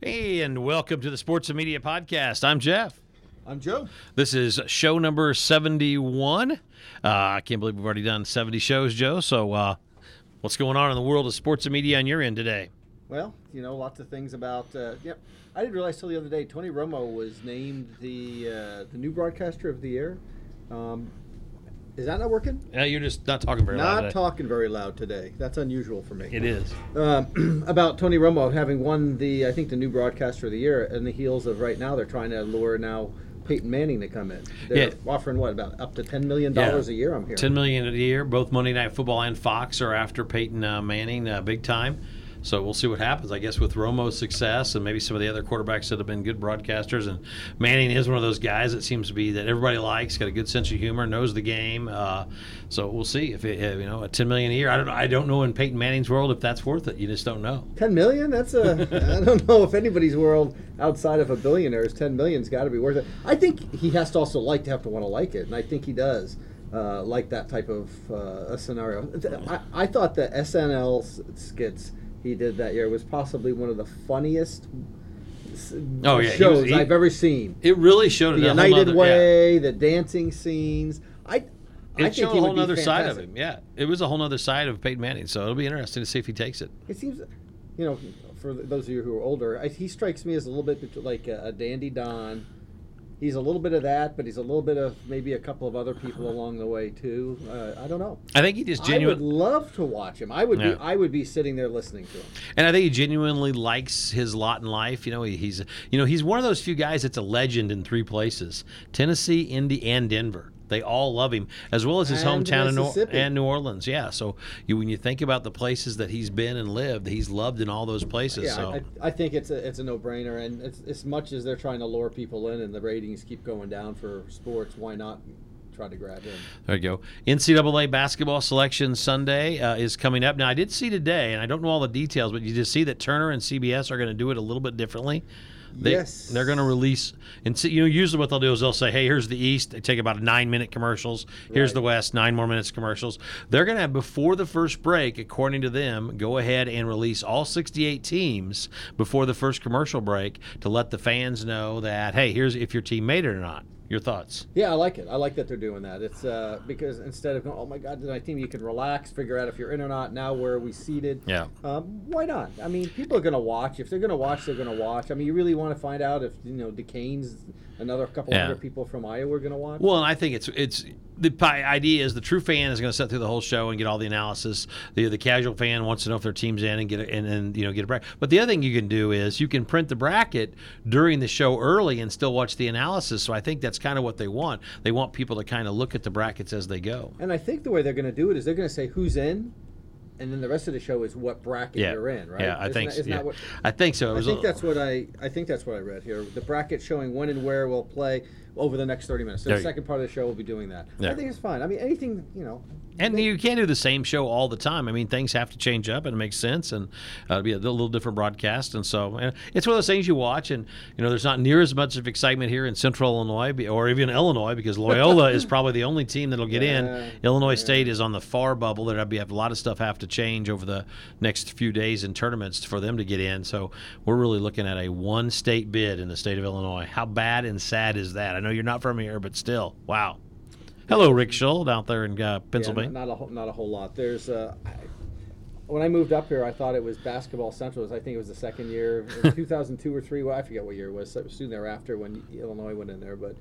Hey, and welcome to the Sports and Media Podcast. I'm Jeff. I'm Joe. This is show number 71. Uh, I can't believe we've already done 70 shows, Joe. So, uh, what's going on in the world of sports and media on your end today? Well, you know, lots of things about. Uh, yeah, I didn't realize till the other day Tony Romo was named the uh, the new broadcaster of the year. Um, is that not working? Uh, you're just not talking very loud. Not talking very loud today. That's unusual for me. It is. Um, about Tony Romo having won the, I think, the new broadcaster of the year, in the heels of right now they're trying to lure now Peyton Manning to come in. They're Yeah. offering what about up to ten million dollars Yeah. a year? I'm hearing. 10 million a year. Both Monday Night Football and Fox are after Peyton uh, Manning uh, big time. So we'll see what happens. I guess with Romo's success and maybe some of the other quarterbacks that have been good broadcasters, and Manning is one of those guys that seems to be that everybody likes. Got a good sense of humor, knows the game. Uh, so we'll see if it, you know a 10 million a year. I don't know. I don't know in Peyton Manning's world if that's worth it. You just don't know. Ten million? That's a. I don't know if anybody's world outside of a billionaire is ten million's got to be worth it. I think he has to also like to have to want to like it, and I think he does uh, like that type of uh, a scenario. I, I thought the SNL skits he did that year It was possibly one of the funniest Oh, yeah, shows was- he- I've ever seen. It really showed The United yeah. Way, the dancing scenes. I. I It think showed a whole other side of him. Yeah, it was a whole other side of Peyton Manning. So it'll be interesting to see if he takes it. It seems, you know, for those of you who are older, I, he strikes me as a little bit like a, a dandy Don. He's a little bit of that, but he's a little bit of maybe a couple of other people along the way too. Uh, I don't know. I think he just I would love to watch him. I would Yeah. be. I would be sitting there listening to him. And I think he genuinely likes his lot in life. You know, he, he's you know he's one of those few guys that's a legend in three places: Tennessee, Indy, and Denver. They all love him, as well as his And hometown in New, and New Orleans. Yeah, so you, when you think about the places that he's been and lived, he's loved in all those places. Yeah, so I, I think it's a it's a no brainer, and it's, as much as they're trying to lure people in, and the ratings keep going down for sports, why not try to grab him? There you go. NCAA basketball selection Sunday uh, is coming up. Now, I did see today, and I don't know all the details, but you just see that Turner and CBS are going to do it a little bit differently. They, Yes. They're going to release, and see, you know, usually what they'll do is they'll say, hey, here's the East. They take about nine minute commercials. Here's Right. the West, nine more minutes commercials. They're going to have, before the first break, according to them, go ahead and release all 68 teams before the first commercial break to let the fans know that, hey, here's if your team made it or not. Your thoughts? Yeah, I like it. I like that they're doing that. It's uh, because instead of going, oh my God, did my team? You can relax, figure out if you're in or not. Now where are we seated? Yeah. Um, why not? I mean, people are going to watch. If they're going to watch, they're going to watch. I mean, you really want to find out if you know Duquesne's another couple Yeah. hundred people from Iowa are going to watch. Well, and I think it's it's the idea is the true fan is going to sit through the whole show and get all the analysis. The the casual fan wants to know if their team's in and get a, and, and you know get a bracket. But the other thing you can do is you can print the bracket during the show early and still watch the analysis. So I think that's kind of what they want. They want people to kind of look at the brackets as they go. and I think the way they're going to do it is they're going to say who's in, and then the rest of the show is what bracket Yeah, you're in, right? Yeah, I Isn't think that- Yeah. what? I think so. I think a- that's what I. I think that's what I read here. The bracket showing when and where we'll play over the next thirty minutes. So the second part of the show will be doing that. Yeah. I think it's fine. I mean, anything you know. And you can't do the same show all the time. I mean, things have to change up, and it makes sense, and uh, it'll be a little different broadcast. And so, and it's one of those things you watch, and you know, there's not near as much of excitement here in Central Illinois, or even Illinois, because Loyola is probably the only team that'll get Yeah, in. Illinois yeah. State is on the far bubble. There'll be a lot of stuff have to change over the next few days in tournaments for them to get in. So we're really looking at a one-state bid in the state of Illinois. How bad and sad is that? I know you're not from here, but still, wow. Hello, Rick Schuld out there in uh, Pennsylvania. Yeah, not, not a whole, not a whole lot. There's uh, I, when I moved up here, I thought it was basketball central. I think it was the second year, it 2002 or three. Well, I forget what year it was. It was soon thereafter when Illinois went in there, but.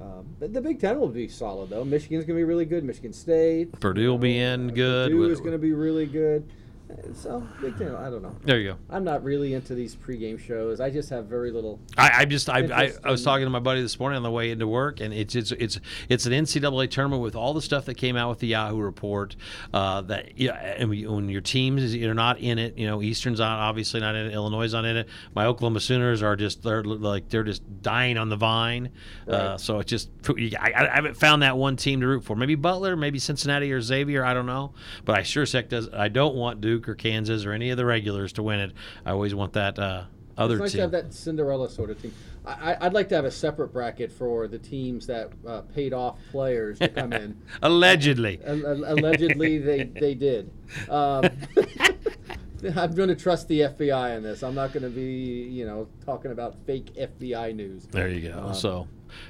Um, the, the Big Ten will be solid though. Michigan's going to be really good. Michigan State, Purdue will be in good. Purdue is going to be really good. Uh, So Big Ten, I don't know. There you go. I'm not really into these pregame shows. I just have very little. I, I just I, I, I was talking to my buddy this morning on the way into work, and it's it's it's it's an NCAA tournament with all the stuff that came out with the Yahoo report. Uh, that yeah, and we- when your teams is you're not in it, you know, Eastern's not obviously not in it, Illinois is not in it. My Oklahoma Sooners are just they're like they're just dying on the vine. Uh, Right. so it's just I, I haven't found that one team to root for. Maybe Butler, maybe Cincinnati or Xavier. I don't know, but I sure as heck does. I don't want Duke or Kansas or any of the regulars to win it. I always want that uh, other It's nice team. to have that Cinderella sort of team. I, I'd like to have a separate bracket for the teams that uh, paid off players to come in. Allegedly. Al- al- Allegedly, they they did. Um, I'm going to trust the FBI on this. I'm not going to be, you know, talking about fake FBI news. There you go. Um, so,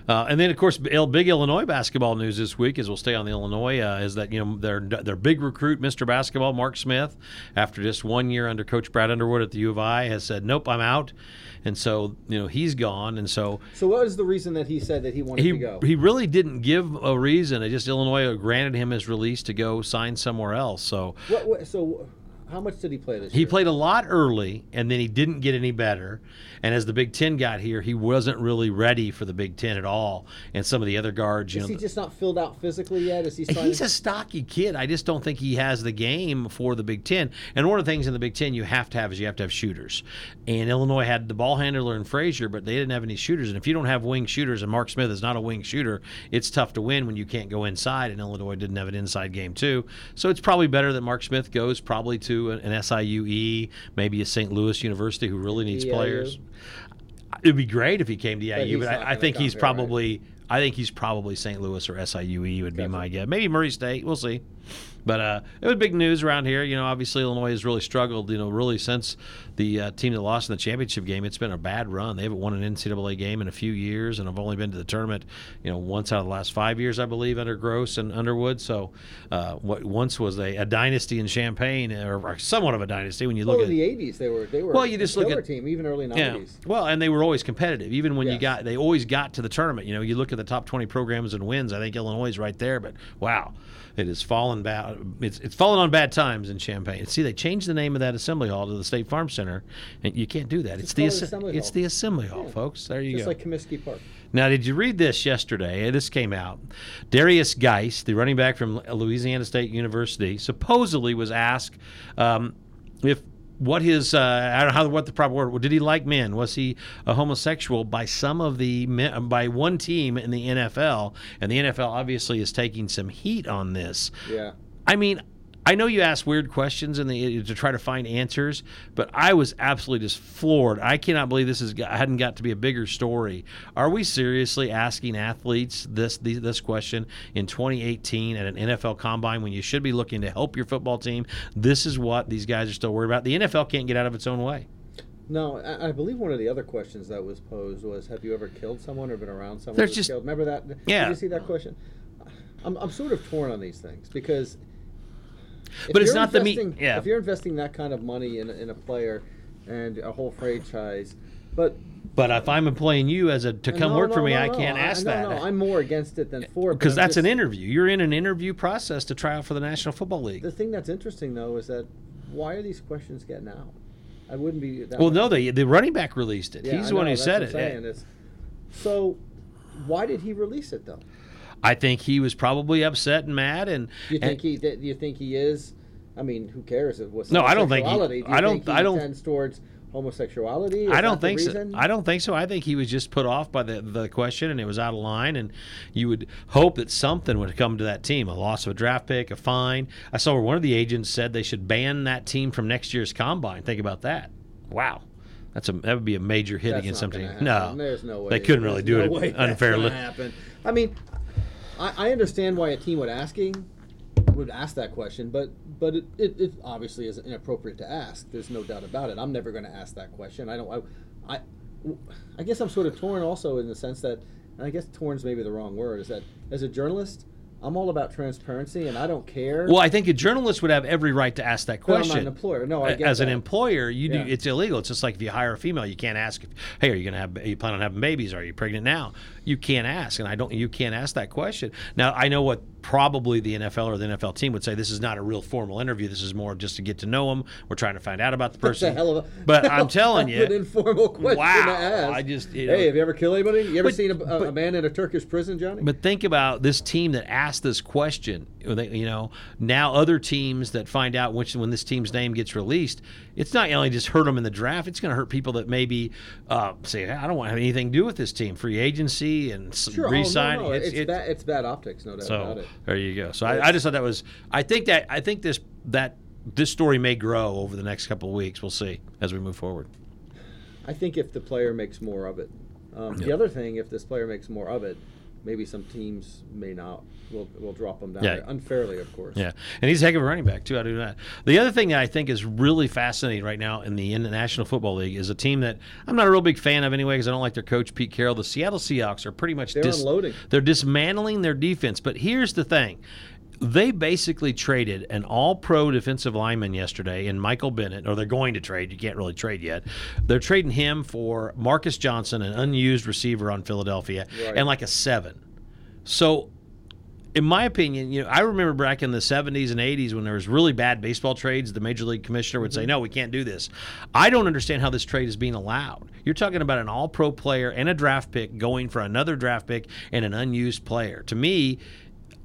uh, and then of course, big Illinois basketball news this week, as we'll stay on the Illinois, uh, is that you know their their big recruit, Mr. Basketball, Mark Smith, after just one year under Coach Brad Underwood at the U of I, has said, "Nope, I'm out," and so you know he's gone, and so So what was the reason that he said that he wanted he to go? he really didn't give a reason. It just Illinois granted him his release to go sign somewhere else. So what, what, so how much did he play this he year? He played a lot early, and then he didn't get any better. And as the Big Ten got here, he wasn't really ready for the Big Ten at all. And some of the other guards, you Is know, he just not filled out physically yet? Is he He's a stocky kid. I just don't think he has the game for the Big Ten. And one of the things in the Big Ten you have to have is you have to have shooters. And Illinois had the ball handler and Frazier, but they didn't have any shooters. And if you don't have wing shooters, and Mark Smith is not a wing shooter, it's tough to win when you can't go inside. And Illinois didn't have an inside game too. So it's probably better that Mark Smith goes probably to an SIUE, maybe a St. Louis University who really needs EIU. players. It'd be great if he came to IU, he's but, I, I think he's here, right? probably I think he's probably St. Louis or SIUE would be my guess. Maybe Murray State. We'll see. But uh, it was big news around here. You know, obviously Illinois has really struggled. You know, really since the uh, team that lost in the championship game, it's been a bad run. They haven't won an NCAA game in a few years, and I've only been to the tournament, you know, once out of the last five years, I believe, under Groce and Underwood. So, uh, what once was a, a dynasty in Champaign, or somewhat of a dynasty when you look well, at in the '80s they were they were Well, you a just look at- team, even early '90s. yeah. Well, and they were always competitive. Even when you got, they always got to the tournament. You know, you look at the top 20 programs and wins. I think Illinois is right there. But wow, it has fallen bad. It's it's fallen on bad times in Champaign. See, they changed the name of that assembly hall to the State Farm Center, and you can't do that. It's Just the call it assi- Assembly it's Hall. the assembly hall, Yeah. folks. There you Just go. like Comiskey Park. Now, did you read this yesterday? This came out. Derrius Guice, the running back from Louisiana State University, supposedly was asked um, if what his uh, I don't know how what the proper word. Did he like men? Was he a homosexual by some of the men, by one team in the NFL? And the NFL obviously is taking some heat on this. Yeah. I mean, I know you ask weird questions and to try to find answers, but I was absolutely just floored. I cannot believe this is hadn't got to be a bigger story. Are we seriously asking athletes this this, question in 2018 at an NFL combine when you should be looking to help your football team? This is what these guys are still worried about. The NFL can't get out of its own way. No, I, I believe one of the other questions that was posed was, "Have you ever killed someone or been around someone There's just- killed?" Remember that? Yeah. Did you see that question? I'm, I'm sort of torn on these things because. But it's not the me- investing- yeah. If you're investing that kind of money in, a- in a player and a whole franchise, but But if I'm employing you as a to come No, work for me, no, I can't ask no, that. No, I'm more against it than for because that's an interview. You're in an interview process to try out for the National Football League. The thing that's interesting though is that why are these questions getting out? I wouldn't be. That Well, no, the the running back released it. Yeah, He's the one who said it. Saying. It's- so, why did he release it though? I think he was probably upset and mad, and you and- think he? Do you think he is? I mean, who cares? Was No, I don't think he- Do you I don't- Think he I don't- Tends towards homosexuality. Is I don't think so. I don't think so. I think he was just put off by the, the question, and it was out of line. And you would hope that something would come to that team: a loss of a draft pick, a fine. I saw where one of the agents said they should ban that team from next year's combine. Think about that. Wow, that's a that would be a major hit That's against not some gonna team. happen. No, there's no way. they couldn't really do no it unfairly. I mean, I, I understand why a team would asking would ask that question, but but it, it, it obviously is inappropriate to ask. There's no doubt about it. I'm never going to ask that question. I don't. I, I I guess I'm sort of torn also in the sense that, and I guess torn's maybe the wrong word. Is that as a journalist, I'm all about transparency, and I don't care. Well, I think a journalist would have every right to ask that question. not an employer. No, I get As an employer, you do Yeah. it's illegal. It's just like if you hire a female, you can't ask, if, "Hey, are you going to have? Are you plan on having babies? Are you pregnant now?" You can't ask, and I don't. You can't ask that question. Now, I know what probably the NFL or the NFL team would say. This is not a real formal interview. This is more just to get to know them. We're trying to find out about the person. hell of a. But I'm telling you- an informal question Wow, to ask. I just, you know- hey, have you ever killed anybody? You ever But- seen a, a, a man in a Turkish prison, Johnny? But think about this team that asked this question. You know, now other teams that find out which when this team's name gets released, it's not only just hurt them in the draft. It's going to hurt people that maybe uh, say, "I don't want to have anything to do with this team." Free agency and s- sure, re-sign. Oh, no, no. It's, it- bad. It's bad optics, no doubt about so it. there you go. So I, I just thought that was. I think that I think this that this story may grow over the next couple of weeks. We'll see as we move forward. I think if the player makes more of it. Um, The other thing, if this player makes more of it, maybe some teams may not. Will will drop him down Yeah. there unfairly, of course. Yeah, and he's a heck of a running back too. I do that. The other thing that I think is really fascinating right now in the, in the National Football League is a team that I'm not a real big fan of anyway because I don't like their coach Pete Carroll. The Seattle Seahawks are pretty much They're unloading. They're dismantling their defense. But here's the thing. They basically traded an all pro defensive lineman yesterday in Michael Bennett, or they're going to trade. You can't really trade yet. They're trading him for Marcus Johnson, an unused receiver on Philadelphia, Right. and like a seven. So in my opinion, you know, I remember back in the 70s and 80s when there was really bad baseball trades, the major league commissioner would say, mm-hmm. "No, we can't do this." I don't understand how this trade is being allowed. You're talking about an all-pro player and a draft pick going for another draft pick and an unused player. To me,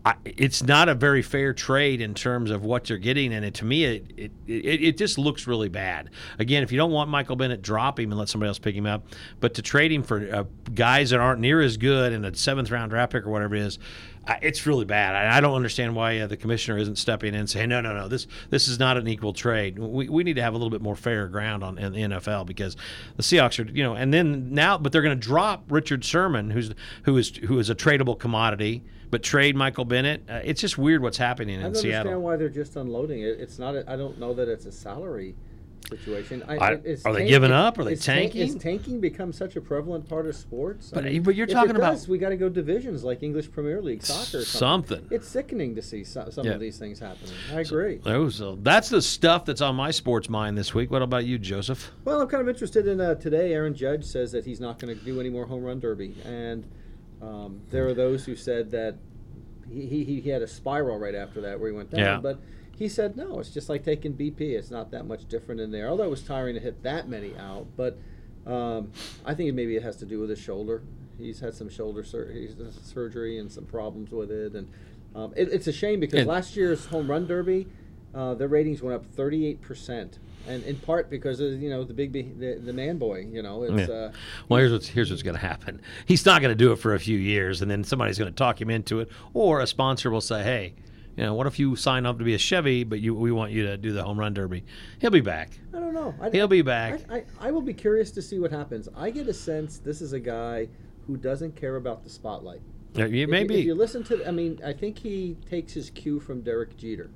I, it's not a very fair trade in terms of what you're getting, and it, to me, it, it it it just looks really bad. Again, if you don't want Michael Bennett, drop him and let somebody else pick him up. But to trade him for uh, guys that aren't near as good and a seventh round draft pick or whatever it is, it's really bad. I, I don't understand why uh, the commissioner isn't stepping in and saying, no, no, no, this this is not an equal trade. We, we need to have a little bit more fair ground on in the NFL because the Seahawks are, you know, and then now, but they're going to drop Richard Sherman, who's who is who is a tradable commodity, but trade Michael Bennett. Uh, it's just weird what's happening in Seattle. I don't Seattle. understand why they're just unloading it. It's not. A, I don't know that it's a salary situation. I, I- it's are they giving up? Are they is tank- tanking? Is tanking become such a prevalent part of sports? But- but you're if it talking about- does, we got to go divisions like English Premier League soccer. Or something. Something. It's sickening to see so, some Yeah. of these things happening. I agree. Oh, so that's the stuff that's on my sports mind this week. What about you, Joseph? Well, I'm kind of interested in uh, today. Aaron Judge says that he's not going to do any more home run derby, and um, there are those who said that he, he, he had a spiral right after that where he went down. Yeah. But he said no, it's just like taking BP. It's not that much different in there. Although it was tiring to hit that many out, but um, I think maybe it has to do with his shoulder. He's had some shoulder sur- he's had surgery and some problems with it, and um, it, it's a shame because last year's home run derby, uh, their ratings went up 38 percent, and in part because of you know the big the, the man boy. You know, it's Yeah. uh, Well, here's what's here's what's going to happen. He's not going to do it for a few years, and then somebody's going to talk him into it, or a sponsor will say, "Hey, you know, what if you sign up to be a Chevy, but you we want you to do the home run derby?" He'll be back. I don't know. I, He'll be back. I, I, I will be curious to see what happens. I get a sense this is a guy who doesn't care about the spotlight. You- If maybe. You, if you listen to, I mean, I think he takes his cue from Derek Jeter.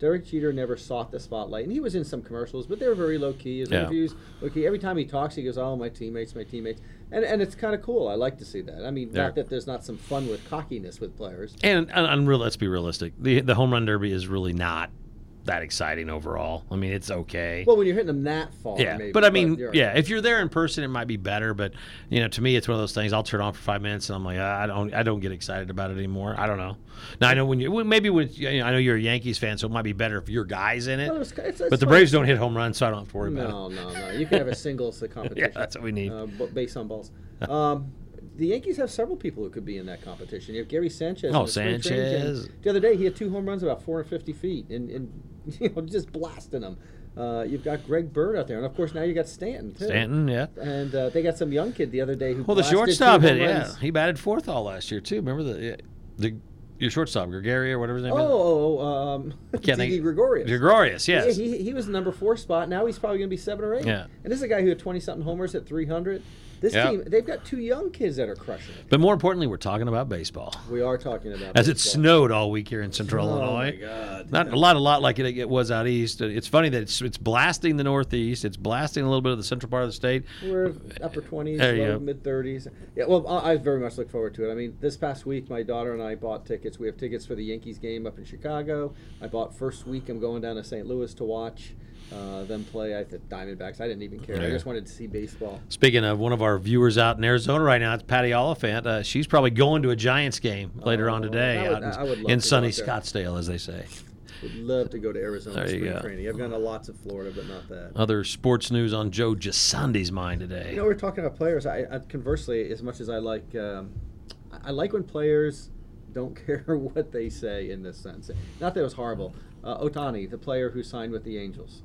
Derek Jeter never sought the spotlight, and he was in some commercials, but they were very low key. His Yeah. interviews, low key. Every time he talks, he goes, "Oh, my teammates, my teammates," and and it's kind of cool. I like to see that. I mean, Yeah. not that there's not some fun with cockiness with players. and, and, and real, let's be realistic. The the home run derby is really not that exciting overall. I mean, it's okay. Well, when you're hitting them that far, Yeah, maybe, but I mean, you're- yeah, if you're there in person, it might be better. But you know, to me, it's one of those things. I'll turn on for five minutes, and I'm like, "Ah, I don't, I don't get excited about it anymore. I don't know. Now I know when you, maybe when you know, I know you're a Yankees fan, so it might be better if your guys in it. Well, it's- it's- but the. Braves don't hit home runs, so I don't have to worry about No, no, no. You can have a singles competition. Yeah, that's what we need. Uh, based on balls. Um, the Yankees have several people who could be in that competition. You have Gary Sanchez. Oh, the spring training game. Sanchez. The other day, he had two home runs about 450 feet, and, and you know, just blasting them. Uh, you've got Greg Bird out there, and of course now you got Stanton too. Stanton, yeah. And uh, they got some young kid the other day who. Well, the shortstop hit, yeah. He batted fourth all last year too. Remember the the your shortstop Gregory or whatever his name is. Oh, oh, um, Didi Gregorius. Gregorius, yes. Yeah, he, he was number four spot. Now he's probably going to be seven or eight. Yeah. And this is a guy who had 20 something homers at 300. This Yeah. team, they've got two young kids that are crushing it. but more importantly, we're talking about baseball. We are talking about As it snowed all week here in Central Oh, Illinois. my God. Not a lot, a lot like it, it was out east. It's funny that it's, it's blasting the Northeast. It's blasting a little bit of the central part of the state. We're upper 20s, There you low go. mid 30s. Yeah, well, I I very much look forward to it. I mean, this past week, my daughter and I bought tickets. We have tickets for the Yankees game up in Chicago. I bought first week. I'm going down to St. Louis to watch uh, them play at the Diamondbacks. I didn't even care. I just wanted to see baseball. Speaking of one of our viewers out in Arizona right now, it's Patty Oliphant. Uh, she's probably going to a Giants game later on Oh, today would- out in, in sunny. Scottsdale, as they say. Would love to go to Arizona There you spring go. training. I've gone to lots of Florida, but not that. Other sports news on Joe Gisandi's mind today. You know, we're talking about players. I, I conversely, as much as I like, um, I- I like when players don't care what they say in this sense. Not that it was horrible. Uh, Ohtani, the player who signed with the Angels,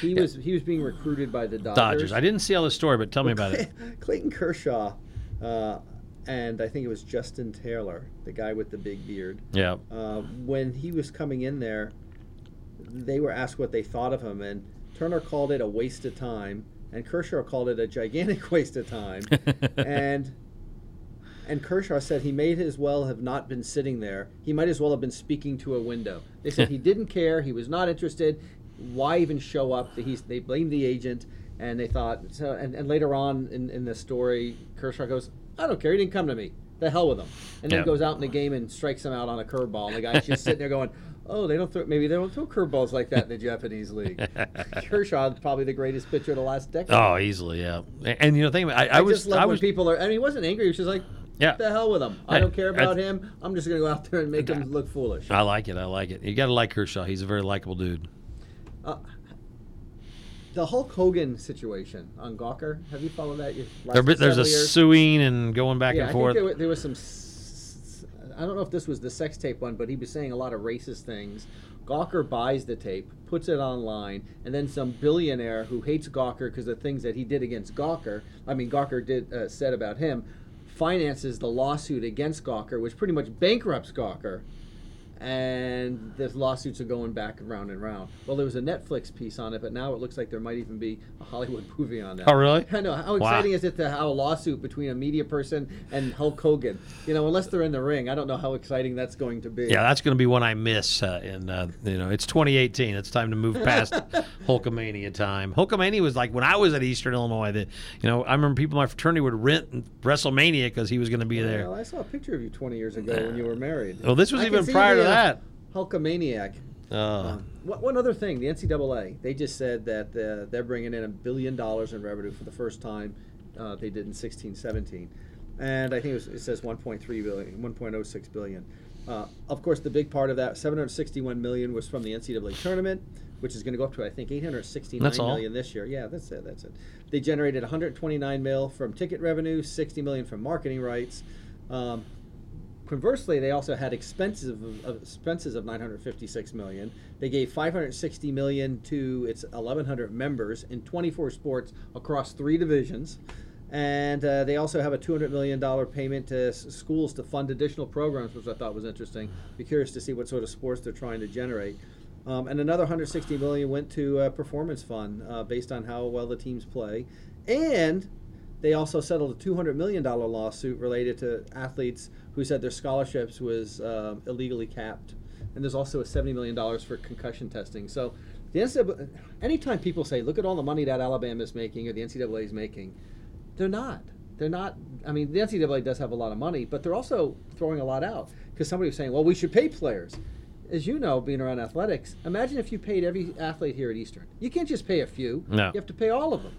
he Yeah. was he was being recruited by the Dodgers. Dodgers. I didn't see all the story, but tell me about it. Clayton Kershaw, uh, and I think it was Justin Taylor, the guy with the big beard. Yeah. Uh, when he was coming in there, they were asked what they thought of him, and Turner called it a waste of time, and Kershaw called it a gigantic waste of time. and And Kershaw said he may as well have not been sitting there. He might as well have been speaking to a window. They said he didn't care. He was not interested. Why even show up? He's, they blame the agent, and they thought. So, and, and later on in, in the story, Kershaw goes, "I don't care. He didn't come to me. The hell with him." And then Yeah. goes out in the game and strikes him out on a curveball. And the guy's just sitting there going. Oh, they don't throw. Maybe they don't throw curveballs like that in the Japanese league. Kershaw is probably the greatest pitcher of the last decade. Oh, easily, yeah. And, and, you know, think I, I, I, was, just love I when was, people are. I mean, he wasn't angry. He was just like, Yeah. the hell with him. I don't care about I- him. I'm just going to go out there and make him look foolish. I like it. I like it. You got to like Kershaw. He's a very likable dude. Uh, the Hulk Hogan situation on Gawker. Have you followed that? There, there's a years? suing and going back yeah, and I forth. think there, there was some. I don't know if this was the sex tape one, but he was saying a lot of racist things. Gawker buys the tape, puts it online, and then some billionaire who hates Gawker because of things that he did against Gawker. I mean, Gawker did uh, said about him, finances the lawsuit against Gawker, which pretty much bankrupts Gawker. And the lawsuits are going back and round and round. Well, there was a Netflix piece on it, but now it looks like there might even be a Hollywood movie on that. Oh, really? I know. How Wow. exciting is it to have a lawsuit between a media person and Hulk Hogan? You know, unless they're in the ring, I don't know how exciting that's going to be. Yeah, that's going to be one I miss. Uh, and uh, you know, it's 2018. It's time to move past Hulkamania time. Hulkamania was like when I was at Eastern Illinois. That you know, I remember people in my fraternity would rent WrestleMania because he was going to be there. Well, I saw a picture of you 20 years ago when you were married. Well, this was I even prior to uh, that. Hulkamaniac. Uh, Um, what, one other thing, the NCAA, they just said that uh, they're bringing in a billion dollars in revenue for the first time uh, they did in 16, 17. And I think it, was, it says 1.3 billion, 1.06 billion. Uh, of course, the big part of that, 761 million, was from the NCAA tournament, which is going to go up to I think 869 That's all? this year. Yeah, that's it. That's it. They generated 129 mil from ticket revenue, 60 million from marketing rights. Um, Conversely, they also had expenses of, of expenses of 956 million. They gave 560 million to its 1,100 members in 24 sports across three divisions, and uh, they also have a 200 million dollar payment to s- schools to fund additional programs, which I thought was interesting. Be curious to see what sort of sports they're trying to generate. Um, and another 160 million went to a performance fund uh, based on how well the teams play, and they also settled a $200 million lawsuit related to athletes who said their scholarships was um, illegally capped. And there's also a $70 million for concussion testing. So the NCAA, anytime people say, look at all the money that Alabama is making or the NCAA is making, they're not. They're not. I mean, the NCAA does have a lot of money, but they're also throwing a lot out. Because somebody was saying, well, we should pay players. As you know, being around athletics, imagine if you paid every athlete here at Eastern. You can't just pay a few. No. You have to pay all of them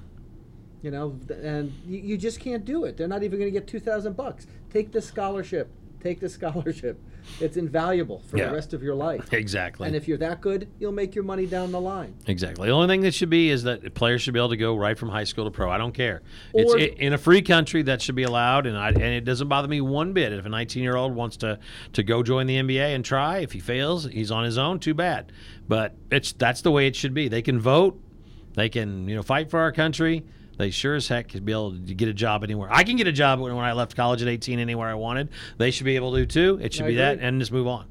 you know and you, you just can't do it they're not even going to get 2000 bucks take the scholarship take the scholarship it's invaluable for Yeah. the rest of your life exactly. and if you're that good you'll make your money down the line Exactly. The only thing that should be is that players should be able to go right from high school to pro. I don't care. It's Or- i in a free country that should be allowed, and I, and it doesn't bother me one bit if a 19 year old wants to to go join the NBA and try. If he fails, he's on his own. Too bad. But it's that's the way it should be. They can vote. They can you know fight for our country. They sure as heck could be able to get a job anywhere. I can get a job when, when I left college at 18 anywhere I wanted. They should be able to too. It should I be that, and just move on.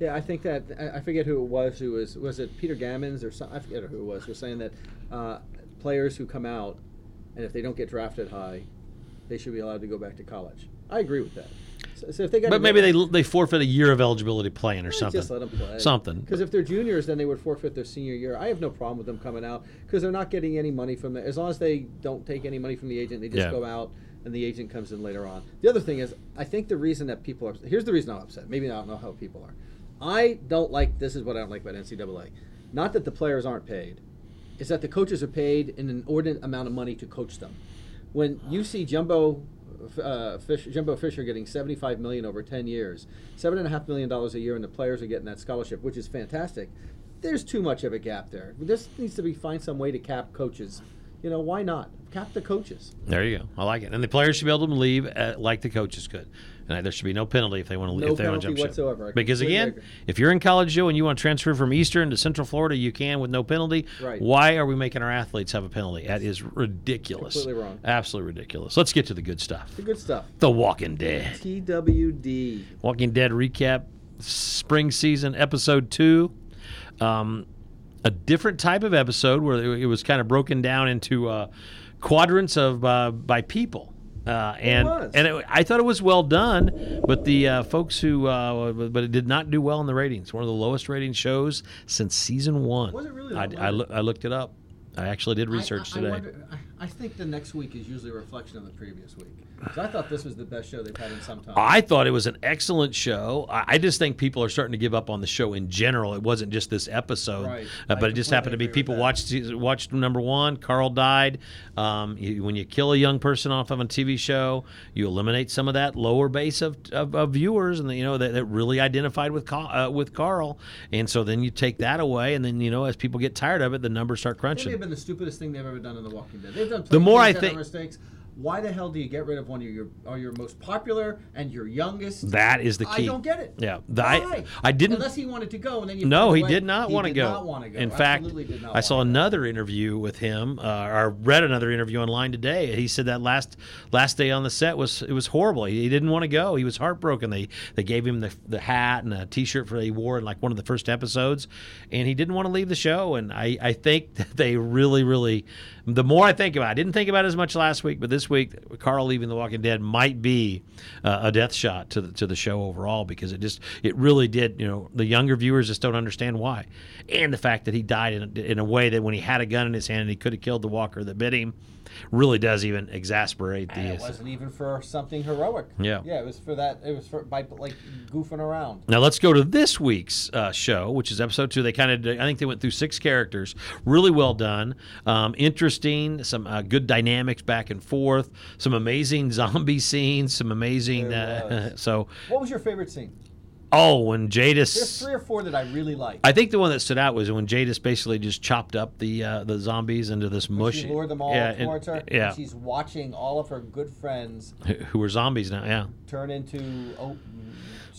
yeah i think that i I forget who it was who was was it peter gammons or some, i forget who it was was saying that uh, players who come out and if they don't get drafted high they should be allowed to go back to college i agree with that so, so if they got But maybe they they forfeit a year of eligibility playing or something. Just let them play. Something. Because if they're juniors, then they would forfeit their senior year. I have no problem with them coming out because they're not getting any money from it. As long as they don't take any money from the agent, they just Yeah. go out and the agent comes in later on. The other thing is, I think the reason that people are here's the reason I'm upset. Maybe I don't know how people are. I don't like this is what I don't like about NCAA. Not that the players aren't paid, is that the coaches are paid an inordinate amount of money to coach them. When you see Jimbo uh, Fish, Jimbo Fisher getting 75 million over 10 years, seven and a half million dollars a year, and the players are getting that scholarship, which is fantastic. There's too much of a gap there. This needs to be find some way to cap coaches. You know why not cap the coaches? There you go. I like it. And the players should be able to leave uh, like the coaches could. And there should be no penalty if they want to leave. No if they want to penalty jump whatsoever. Because again, agree. if you're in college, Joe, and you want to transfer from Eastern to Central Florida, you can with no penalty. Right. Why are we making our athletes have a penalty? That is ridiculous. Completely wrong. Absolutely ridiculous. Let's get to the good stuff. The good stuff. The Walking Dead. TWD. Walking Dead recap, spring season, episode two. Um, a different type of episode where it was kind of broken down into uh, quadrants of uh, by people. Uh, and was. and it, I thought it was well done, but the uh, folks who uh, but it did not do well in the ratings. One of the lowest rating shows since season one. Was it really I, I, loo- I looked it up. I actually did research I, today. Wonder, I, I think the next week is usually a reflection of the previous week. I thought this was the best show they've had in some time. I thought it was an excellent show. I I just think people are starting to give up on the show in general. It wasn't just this episode, Right. uh, I but it just happened to be people watched watched number one. Carl died. Um, you, when you kill a young person off of a TV show, you eliminate some of that lower base of, of, of viewers, and you know that, that really identified with Ca- uh, with Carl. And so then you take that away, and then you know as people get tired of it, the numbers start It may have crunching. been the stupidest thing they've ever done in The Walking Dead. They've done The more I think- mistakes. Why the hell do you get rid of one of your or your most popular and your youngest? That is the key. I don't get it. Yeah, the- I-? I didn't- Unless he wanted to go, and then you. No, he way- did not want to go. Not want to go. In fact, Absolutely I saw wanna go. another interview with him, uh, or read another interview online today. He said that last last day on the set was it was horrible. He, he didn't want to go. He was heartbroken. They they gave him the, the hat and a T-shirt for that he wore in like one of the first episodes, and he didn't want to leave the show. And I I think that they really really. The more I think about, it, I didn't think about it as much last week, but this week, Carl leaving The Walking Dead might be uh, a death shot to the, to the show overall because it just it really did. You know, the younger viewers just don't understand why, and the fact that he died in in a way that when he had a gun in his hand and he could have killed the walker that bit him, really does even exasperate the. It wasn't even for something heroic. Yeah. Yeah, it was for that. It was for by like goofing around. Now let's go to this week's uh, show, which is episode two. They kind of, I think they went through six characters, really well done, um, interesting, some uh, good dynamics back and forth, some amazing zombie scenes, some amazing. Uh, so, What was your favorite scene? Oh, when Jadis. There's three or four that I really like. I think the one that stood out was when Jadis basically just chopped up the uh, the zombies into this mush. she lured them all yeah, and- her. yeah, And she's watching all of her good friends who- who were zombies now? Yeah. turn into What-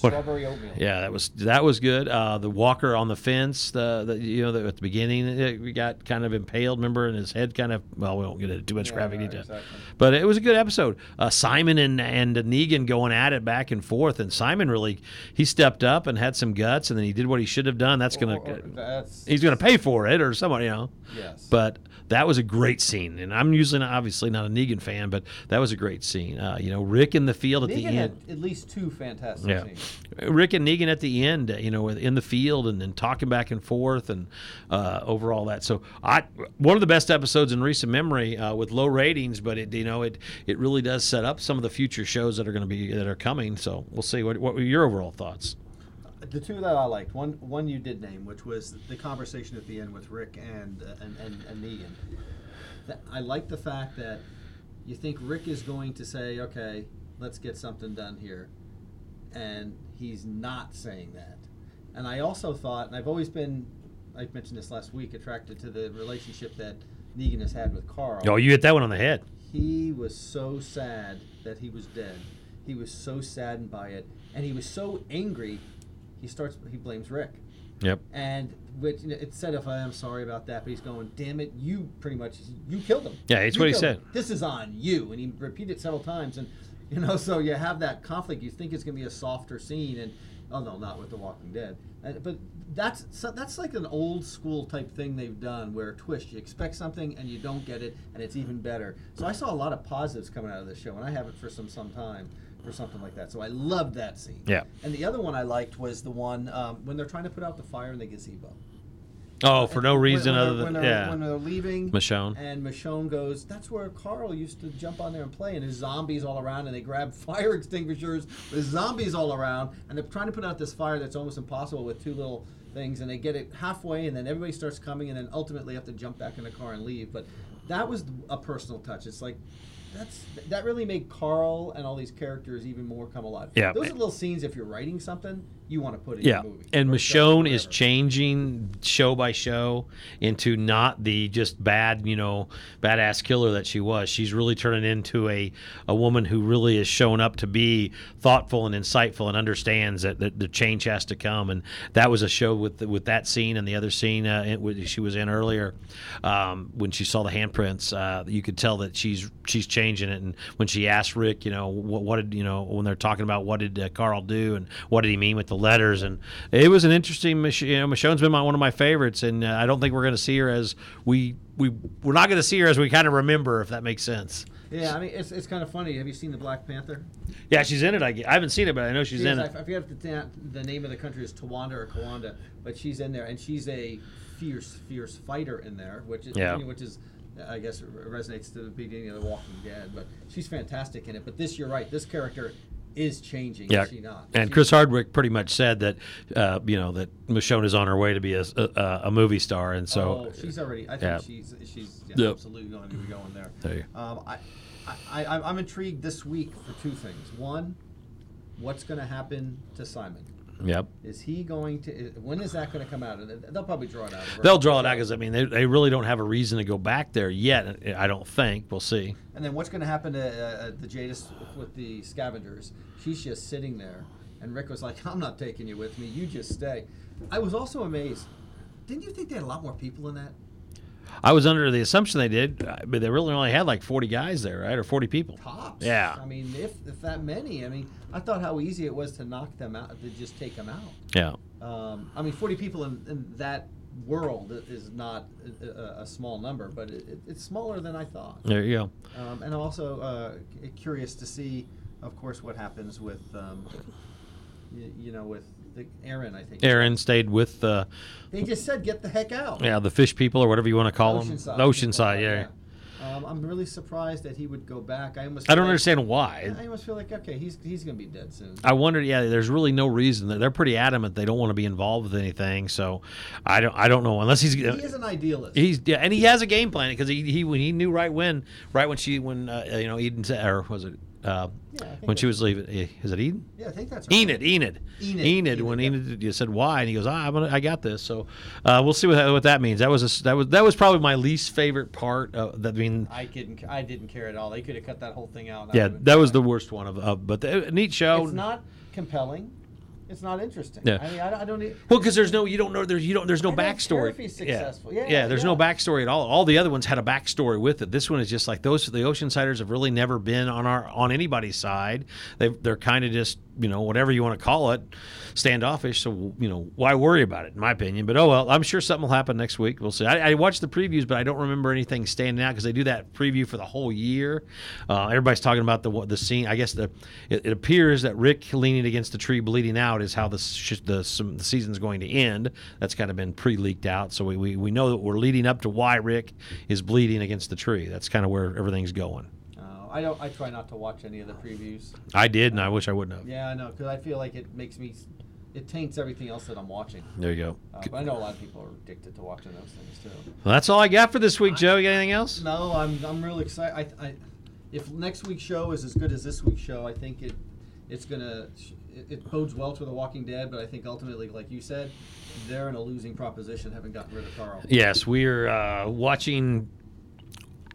strawberry oatmeal. Yeah, that was that was good. Uh, the walker on the fence, the, the you know the, at the beginning, it, we got kind of impaled. Remember, and his head kind of well, we won't get into too much Yeah, graphic detail. exactly. But it was a good episode. Uh, Simon and and Negan going at it back and forth, and Simon really he stepped up and had some guts, and then he did what he should have done. That's gonna Or- or- that's he's gonna pay for it or someone, you know. yes. But that was a great scene, and I'm usually not, obviously not a Negan fan, but that was a great scene. Uh, you know, Rick in the field at the end. at least two fantastic Yeah. scenes. Rick and Negan at the end, uh, you know, in the field and then talking back and forth and uh, over all that. So, I one of the best episodes in recent memory uh, with low ratings, but it you know it it really does set up some of the future shows that are going to be that are coming. So we'll see. What what were your overall thoughts? The two that I liked, one one you did name, which was the conversation at the end with Rick and uh, and, and, and Negan. That, I like the fact that you think Rick is going to say, "Okay, let's get something done here," and he's not saying that. And I also thought, and I've always been, I mentioned this last week, attracted to the relationship that Negan has had with Carl. Oh, you hit that one on the head. He was so sad that he was dead. He was so saddened by it, and he was so angry. He starts. He blames Rick, Yep. and which you know, it said, oh, "If I am sorry about that," but he's going, "Damn it, you pretty much you killed him." Yeah, it's You what he said. him. This is on you, and he repeated it several times, and you know, so you have that conflict. You think it's gonna be a softer scene, and oh no, not with The Walking Dead. And, but that's so that's like an old school type thing they've done, where twist you expect something and you don't get it, and it's even better. So I saw a lot of positives coming out of this show, and I haven't for some some time for something like that. So I loved that scene. Yeah. And the other one I liked was the one um, when they're trying to put out the fire in the gazebo. Oh, for no reason when other than when yeah, when they're leaving. Michonne. And Michonne goes, "That's where Carl used to jump on there and play." And there's zombies all around, and they grab fire extinguishers. There's zombies all around, and they're trying to put out this fire that's almost impossible with two little things. And they get it halfway, and then everybody starts coming, and then ultimately have to jump back in the car and leave. But that was a personal touch. It's like. That's that really made Carl and all these characters even more come alive. Yeah. those are little scenes. If you're writing something, you want to put in Yeah, your movie. and Michonne is changing show by show into not the just bad, you know, badass killer that she was. She's really turning into a, a woman who really is showing up to be thoughtful and insightful and understands that, that the change has to come. And that was a show with with that scene and the other scene uh, it, she was in earlier um, when she saw the handprints. Uh, you could tell that she's she's changing it. And when she asked Rick, you know, what, what did you know when they're talking about what did uh, Carl do and what did he mean with the letters, and it was an interesting. You know, Michonne's been my, one of my favorites, and uh, I don't think we're going to see her as we we we're not going to see her as we kind of remember, if that makes sense. Yeah, I mean, it's, it's kind of funny. Have you seen the Black Panther? Yeah, she's in it. I, I haven't seen it, but I know she's She in is- it. I, I forget if the, the name of the country is Tawanda or Kawanda, but she's in there, and she's a fierce, fierce fighter in there, which is Yeah. which is, I guess, resonates to the beginning of The Walking Dead. But she's fantastic in it. But this, you're right. This character is changing. Yeah, Is she not? and She- Chris Hardwick pretty much said that, uh, you know, that Michonne is on her way to be a, a, a movie star, and so oh, she's already. I think yeah. she's she's yeah, Yep. absolutely going to be going there. There you- Um, I, I, I, I'm intrigued this week for two things. One, what's going to happen to Simon? Yep. Is he going to? When is that going to come out? They'll probably draw it out. They'll draw it out because I mean they, they really don't have a reason to go back there yet. I don't think we'll see. And then what's going to happen to uh, the Jadis with the scavengers? She's just sitting there, and Rick was like, "I'm not taking you with me. You just stay." I was also amazed. Didn't you think they had a lot more people in that? I was under the assumption they did, uh, but they really only had like forty guys there, right, or forty people. Tops. Yeah. I mean, if if that many. I mean, I thought how easy it was to knock them out, to just take them out. Yeah, Um, I mean, 40 people in, in that world is not a, a, small number, but it, it, it's smaller than I thought. there you go. Um, and I'm also uh, curious to see, of course, what happens with, um, you, you know, with the Aaron. I think Aaron stayed with the. They just said get the heck out. yeah the fish people or whatever you want to call Oceanside. them. Oceanside, yeah. Um, I'm really surprised that he would go back. I almost. I don't like- understand why. I almost feel like okay, he's he's gonna be dead soon. I wondered. Yeah, there's really no reason. They're- They're pretty adamant they don't want to be involved with anything. So I don't. I don't know unless he's. he is an idealist. He's yeah, and he has a game plan because he, he when he knew right when right when she when uh, you know Eden said or was it uh, Yeah, when she was leaving eh, is it Eden yeah, I think that's right. Enid Enid Enid, Enid, Enid, when yeah. Enid you said why and he goes ah, I'm gonna, I got this so uh, we'll see what that, what that means that was a that was that was probably my least favorite part of that I mean I didn't. I didn't care at all. They could have cut that whole thing out. yeah that was the worst one of, of but the, a neat show It's not compelling. It's not interesting. Yeah. I mean, I, don't- I don't need. Well, because there's no, you don't know, there's you don't, there's no backstory. if he's Yeah. successful. Yeah, there's no backstory at all. All the other ones had a backstory with it. This one is just like those. The Oceansiders have really never been on our on anybody's side. They they're kind of just you know whatever you want to call it, standoffish. So you know why worry about it, in my opinion. But oh well, I'm sure something will happen next week. We'll see. I, I watched the previews, but I don't remember anything standing out because they do that preview for the whole year. Uh, everybody's talking about the the scene. I guess the it, it appears that Rick leaning against the tree, bleeding out, is how the sh- the, some, the season's going to end. That's kind of been pre-leaked out, so we, we we know that we're leading up to why Rick is bleeding against the tree. That's kind of where everything's going. I don't. I try not to watch any of the previews. I did, and I wish I wouldn't have. Yeah, I know, because I feel like it makes me. It taints everything else that I'm watching. There you go. Uh, but I know a lot of people are addicted to watching those things too. Well, that's all I got for this week, Joe. You got anything else? No, I'm. I'm really excited. I, I, if next week's show is as good as this week's show, I think it. It's gonna. It, it bodes well for The Walking Dead, but I think ultimately, like you said, they're in a losing proposition, having gotten rid of Carl. Yes, we're uh, watching.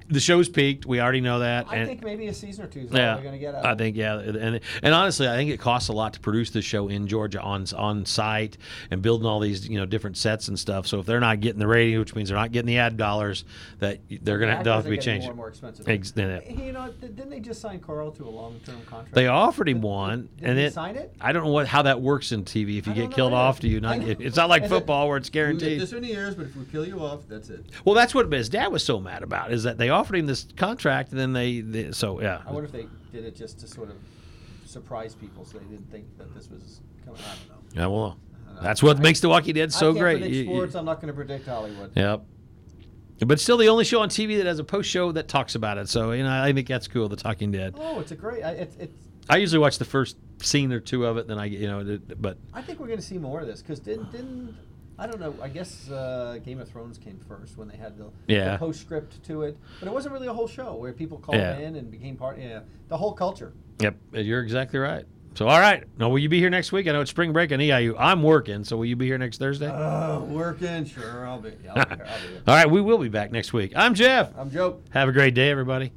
The show's peaked. We already know that. I and- think maybe a season or two is all Yeah, they're gonna get out. I think yeah, and and honestly, I think it costs a lot to produce this show in Georgia on on site and building all these you know different sets and stuff. So if they're not getting the rating, which means they're not getting the ad dollars, that they're gonna have to be changed. More and more expensive. Ex- then you know, didn't they just sign Carl to a long-term contract? They offered him one, Did and he it, sign it? I don't know what how that works in TV. If you I get know killed off, do you not? I. It's not like Is it- football where it's You get guaranteed. this many years, but if we kill you off, that's it. Well, that's what his dad was so mad about is that they offered him this contract, and then they, they so yeah. I wonder if they did it just to sort of surprise people, so they didn't think that this was coming. I don't know. Yeah, well, that's what I- makes The Walking Dead so great. You- you- sports. I'm not going to predict Hollywood. Yep. But still, the only show on TV that has a post show that talks about it. So you know, I think that's cool. The Talking Dead. Oh, it's a great. I, it's, it's. I usually watch the first scene or two of it, then I get you know. But I think we're going to see more of this because didn't didn't. I don't know. I guess uh, Game of Thrones came first when they had the, Yeah. the postscript to it, but it wasn't really a whole show where people called Yeah. in and became part. Yeah, the whole culture. yep, you're exactly right. So all right, now will you be here next week? I know it's spring break on EIU. I'm working, so will you be here next Thursday? Oh, working. Sure, I'll be. Yeah, I'll be here. I'll be here. all right, we will be back next week. I'm Jeff. I'm Joe. Have a great day, everybody.